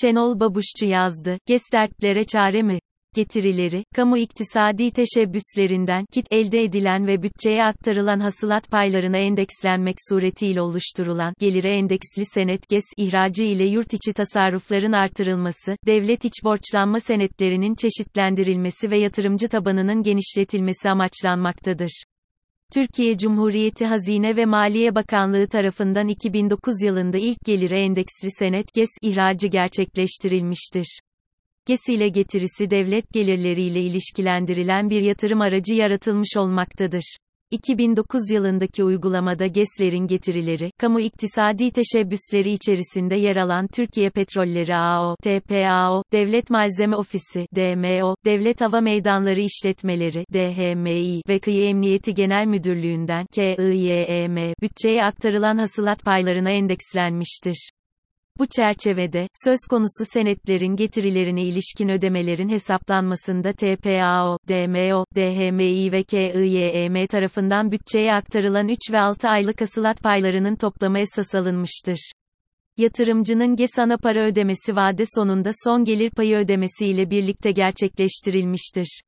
Şenol Babuşçu yazdı. GES dertlere çare mi? Getirileri, kamu iktisadi teşebbüslerinden kit elde edilen ve bütçeye aktarılan hasılat paylarına endekslenmek suretiyle oluşturulan gelire endeksli senet GES ihracı ile yurt içi tasarrufların artırılması, devlet iç borçlanma senetlerinin çeşitlendirilmesi ve yatırımcı tabanının genişletilmesi amaçlanmaktadır. Türkiye Cumhuriyeti Hazine ve Maliye Bakanlığı tarafından 2009 yılında ilk gelire endeksli senet GES ihracı gerçekleştirilmiştir. GES ile getirisi devlet gelirleriyle ilişkilendirilen bir yatırım aracı yaratılmış olmaktadır. 2009 yılındaki uygulamada GES'lerin getirileri, kamu iktisadi teşebbüsleri içerisinde yer alan Türkiye Petrolleri AO, TPAO, Devlet Malzeme Ofisi, DMO, Devlet Hava Meydanları İşletmeleri, DHMİ ve Kıyı Emniyeti Genel Müdürlüğü'nden, KIYEM, bütçeye aktarılan hasılat paylarına endekslenmiştir. Bu çerçevede, söz konusu senetlerin getirilerine ilişkin ödemelerin hesaplanmasında TPAO, DMO, DHMİ ve KIYEM tarafından bütçeye aktarılan 3 ve 6 aylık hasılat paylarının toplamı esas alınmıştır. Yatırımcının GES ana para ödemesi vade sonunda son gelir payı ödemesi ile birlikte gerçekleştirilmiştir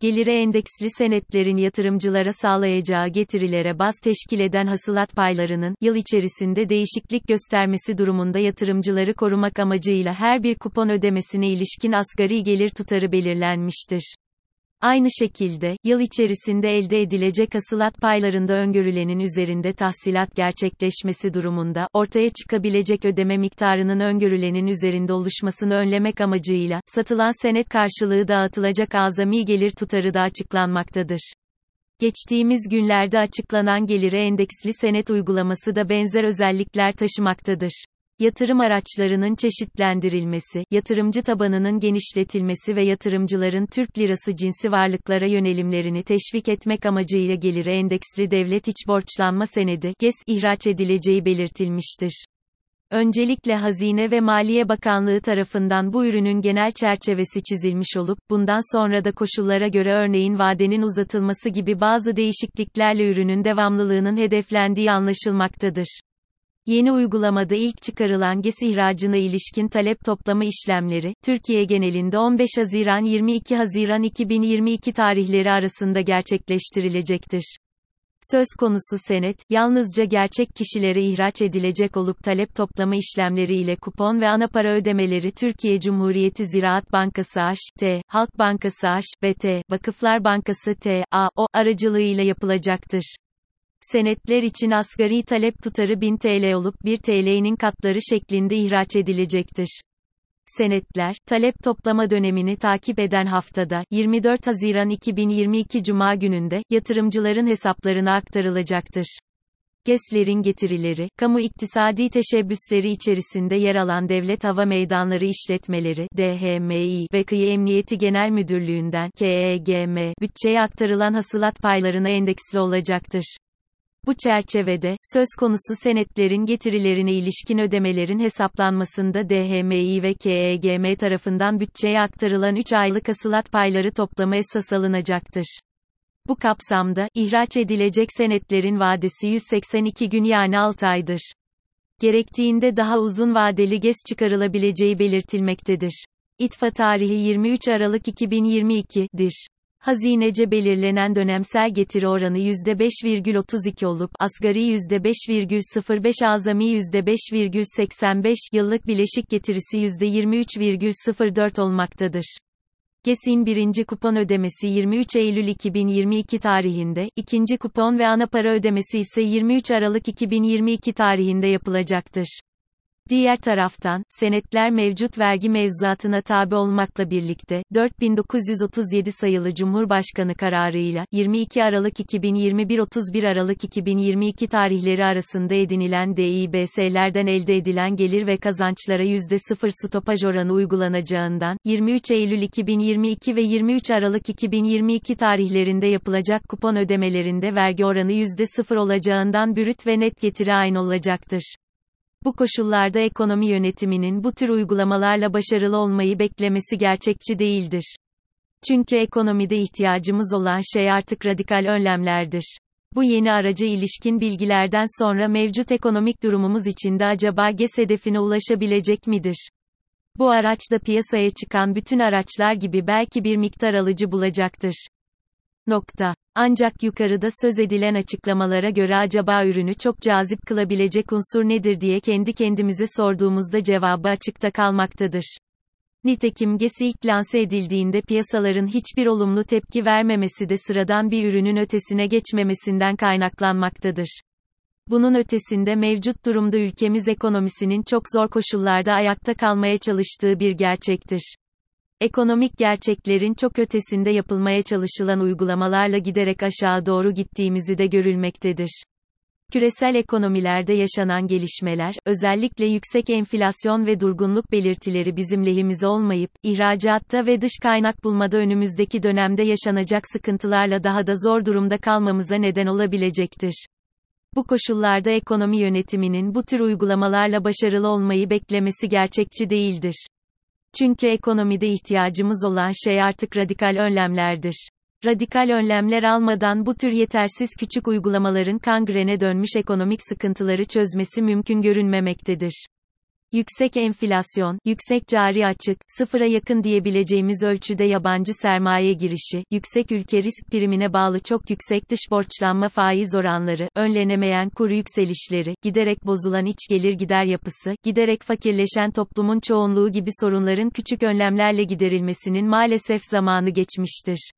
gelire endeksli senetlerin yatırımcılara sağlayacağı getirilere baz teşkil eden hasılat paylarının, yıl içerisinde değişiklik göstermesi durumunda yatırımcıları korumak amacıyla her bir kupon ödemesine ilişkin asgari gelir tutarı belirlenmiştir. Aynı şekilde, yıl içerisinde elde edilecek hasılat paylarında öngörülenin üzerinde tahsilat gerçekleşmesi durumunda, ortaya çıkabilecek ödeme miktarının öngörülenin üzerinde oluşmasını önlemek amacıyla, satılan senet karşılığı dağıtılacak azami gelir tutarı da açıklanmaktadır. Geçtiğimiz günlerde açıklanan gelire endeksli senet uygulaması da benzer özellikler taşımaktadır yatırım araçlarının çeşitlendirilmesi, yatırımcı tabanının genişletilmesi ve yatırımcıların Türk lirası cinsi varlıklara yönelimlerini teşvik etmek amacıyla geliri endeksli devlet iç borçlanma senedi, GES, ihraç edileceği belirtilmiştir. Öncelikle Hazine ve Maliye Bakanlığı tarafından bu ürünün genel çerçevesi çizilmiş olup, bundan sonra da koşullara göre örneğin vadenin uzatılması gibi bazı değişikliklerle ürünün devamlılığının hedeflendiği anlaşılmaktadır. Yeni uygulamada ilk çıkarılan GES ihracına ilişkin talep toplama işlemleri, Türkiye genelinde 15 Haziran 22 Haziran 2022 tarihleri arasında gerçekleştirilecektir. Söz konusu senet, yalnızca gerçek kişilere ihraç edilecek olup talep toplama işlemleri ile kupon ve ana para ödemeleri Türkiye Cumhuriyeti Ziraat Bankası H.T., Halk Bankası H.B.T., Vakıflar Bankası T.A.O. aracılığıyla yapılacaktır. Senetler için asgari talep tutarı 1000 TL olup 1 TL'nin katları şeklinde ihraç edilecektir. Senetler, talep toplama dönemini takip eden haftada, 24 Haziran 2022 Cuma gününde, yatırımcıların hesaplarına aktarılacaktır. GES'lerin getirileri, kamu iktisadi teşebbüsleri içerisinde yer alan Devlet Hava Meydanları İşletmeleri, DHMİ ve Kıyı Emniyeti Genel Müdürlüğü'nden, KEGM, bütçeye aktarılan hasılat paylarına endeksli olacaktır. Bu çerçevede, söz konusu senetlerin getirilerine ilişkin ödemelerin hesaplanmasında DHMİ ve KEGM tarafından bütçeye aktarılan 3 aylık asılat payları toplamı esas alınacaktır. Bu kapsamda, ihraç edilecek senetlerin vadesi 182 gün yani 6 aydır. Gerektiğinde daha uzun vadeli GES çıkarılabileceği belirtilmektedir. İtfa tarihi 23 Aralık 2022'dir. Hazinece belirlenen dönemsel getiri oranı %5,32 olup, asgari %5,05 azami %5,85, yıllık bileşik getirisi %23,04 olmaktadır. GES'in birinci kupon ödemesi 23 Eylül 2022 tarihinde, ikinci kupon ve ana para ödemesi ise 23 Aralık 2022 tarihinde yapılacaktır. Diğer taraftan, senetler mevcut vergi mevzuatına tabi olmakla birlikte, 4937 sayılı Cumhurbaşkanı kararıyla, 22 Aralık 2021-31 Aralık 2022 tarihleri arasında edinilen DİBS'lerden elde edilen gelir ve kazançlara %0 stopaj oranı uygulanacağından, 23 Eylül 2022 ve 23 Aralık 2022 tarihlerinde yapılacak kupon ödemelerinde vergi oranı %0 olacağından bürüt ve net getiri aynı olacaktır. Bu koşullarda ekonomi yönetiminin bu tür uygulamalarla başarılı olmayı beklemesi gerçekçi değildir. Çünkü ekonomide ihtiyacımız olan şey artık radikal önlemlerdir. Bu yeni araca ilişkin bilgilerden sonra mevcut ekonomik durumumuz içinde acaba GES hedefine ulaşabilecek midir? Bu araç da piyasaya çıkan bütün araçlar gibi belki bir miktar alıcı bulacaktır. Nokta. Ancak yukarıda söz edilen açıklamalara göre acaba ürünü çok cazip kılabilecek unsur nedir diye kendi kendimize sorduğumuzda cevabı açıkta kalmaktadır. Nitekim GES ilk lanse edildiğinde piyasaların hiçbir olumlu tepki vermemesi de sıradan bir ürünün ötesine geçmemesinden kaynaklanmaktadır. Bunun ötesinde mevcut durumda ülkemiz ekonomisinin çok zor koşullarda ayakta kalmaya çalıştığı bir gerçektir. Ekonomik gerçeklerin çok ötesinde yapılmaya çalışılan uygulamalarla giderek aşağı doğru gittiğimizi de görülmektedir. Küresel ekonomilerde yaşanan gelişmeler, özellikle yüksek enflasyon ve durgunluk belirtileri bizim lehimize olmayıp, ihracatta ve dış kaynak bulmada önümüzdeki dönemde yaşanacak sıkıntılarla daha da zor durumda kalmamıza neden olabilecektir. Bu koşullarda ekonomi yönetiminin bu tür uygulamalarla başarılı olmayı beklemesi gerçekçi değildir. Çünkü ekonomide ihtiyacımız olan şey artık radikal önlemlerdir. Radikal önlemler almadan bu tür yetersiz küçük uygulamaların kangrene dönmüş ekonomik sıkıntıları çözmesi mümkün görünmemektedir. Yüksek enflasyon, yüksek cari açık, sıfıra yakın diyebileceğimiz ölçüde yabancı sermaye girişi, yüksek ülke risk primine bağlı çok yüksek dış borçlanma faiz oranları, önlenemeyen kur yükselişleri, giderek bozulan iç gelir gider yapısı, giderek fakirleşen toplumun çoğunluğu gibi sorunların küçük önlemlerle giderilmesinin maalesef zamanı geçmiştir.